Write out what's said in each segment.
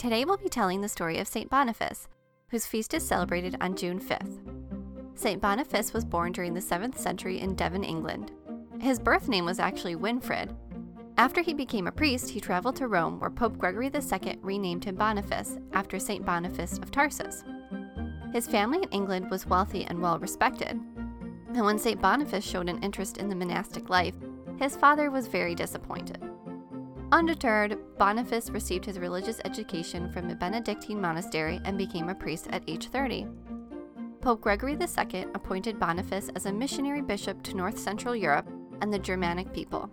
Today we'll be telling the story of St. Boniface, whose feast is celebrated on June 5th. St. Boniface was born during the 7th century in Devon, England. His birth name was actually Winfrid. After he became a priest, he traveled to Rome, where Pope Gregory II renamed him Boniface after St. Boniface of Tarsus. His family in England was wealthy and well respected. And when St. Boniface showed an interest in the monastic life, his father was very disappointed. Undeterred, Boniface received his religious education from a Benedictine monastery and became a priest at age 30. Pope Gregory II appointed Boniface as a missionary bishop to north central Europe and the Germanic people.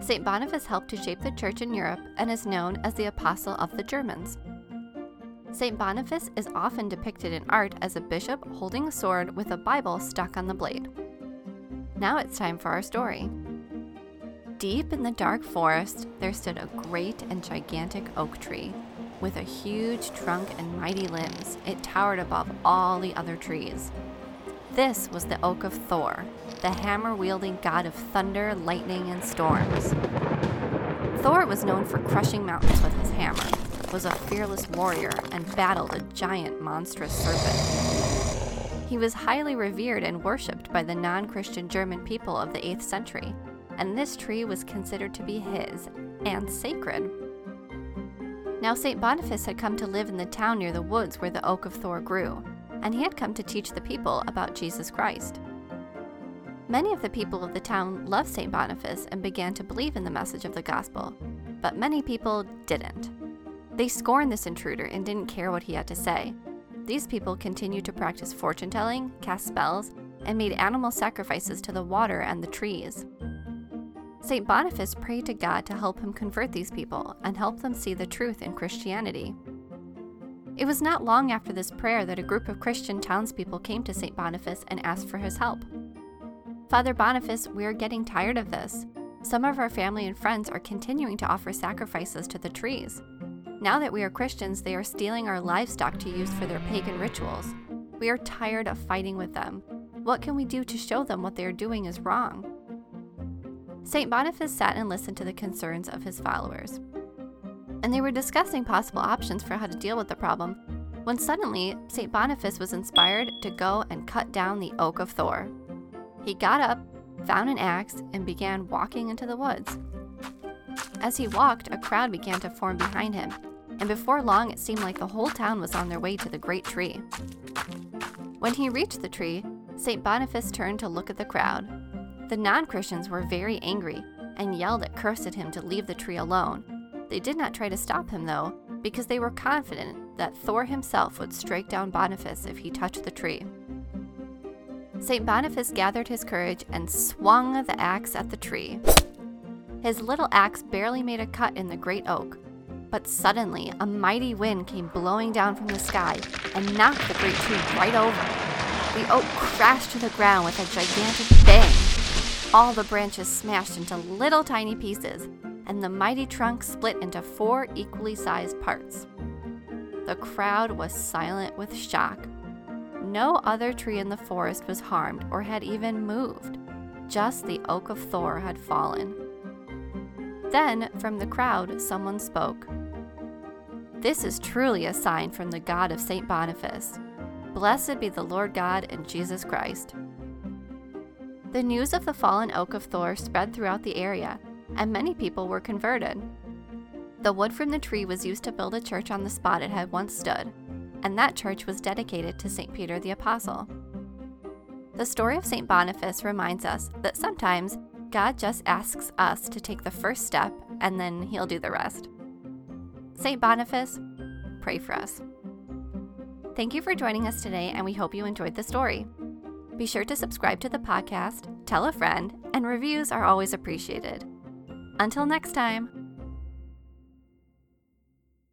St. Boniface helped to shape the church in Europe and is known as the Apostle of the Germans. St. Boniface is often depicted in art as a bishop holding a sword with a Bible stuck on the blade. Now it's time for our story. Deep in the dark forest, there stood a great and gigantic oak tree. With a huge trunk and mighty limbs, it towered above all the other trees. This was the Oak of Thor, the hammer wielding god of thunder, lightning, and storms. Thor was known for crushing mountains with his hammer, was a fearless warrior, and battled a giant monstrous serpent. He was highly revered and worshipped by the non Christian German people of the 8th century, and this tree was considered to be his and sacred. Now, St. Boniface had come to live in the town near the woods where the Oak of Thor grew, and he had come to teach the people about Jesus Christ. Many of the people of the town loved St. Boniface and began to believe in the message of the gospel, but many people didn't. They scorned this intruder and didn't care what he had to say. These people continued to practice fortune telling, cast spells, and made animal sacrifices to the water and the trees. St. Boniface prayed to God to help him convert these people and help them see the truth in Christianity. It was not long after this prayer that a group of Christian townspeople came to St. Boniface and asked for his help. Father Boniface, we are getting tired of this. Some of our family and friends are continuing to offer sacrifices to the trees. Now that we are Christians, they are stealing our livestock to use for their pagan rituals. We are tired of fighting with them. What can we do to show them what they are doing is wrong? St. Boniface sat and listened to the concerns of his followers. And they were discussing possible options for how to deal with the problem when suddenly St. Boniface was inspired to go and cut down the Oak of Thor. He got up, found an axe, and began walking into the woods. As he walked, a crowd began to form behind him, and before long it seemed like the whole town was on their way to the great tree. When he reached the tree, St. Boniface turned to look at the crowd. The non Christians were very angry and yelled at cursed him to leave the tree alone. They did not try to stop him, though, because they were confident that Thor himself would strike down Boniface if he touched the tree. St. Boniface gathered his courage and swung the axe at the tree. His little axe barely made a cut in the great oak, but suddenly a mighty wind came blowing down from the sky and knocked the great tree right over. The oak crashed to the ground with a gigantic bang all the branches smashed into little tiny pieces, and the mighty trunk split into four equally sized parts. The crowd was silent with shock. No other tree in the forest was harmed or had even moved. Just the Oak of Thor had fallen. Then, from the crowd, someone spoke. This is truly a sign from the God of St. Boniface. Blessed be the Lord God and Jesus Christ. The news of the fallen oak of Thor spread throughout the area, and many people were converted. The wood from the tree was used to build a church on the spot it had once stood, and that church was dedicated to St. Peter the Apostle. The story of St. Boniface reminds us that sometimes God just asks us to take the first step and then he'll do the rest. St. Boniface, pray for us. Thank you for joining us today, and we hope you enjoyed the story. Be sure to subscribe to the podcast, tell a friend, and reviews are always appreciated. Until next time.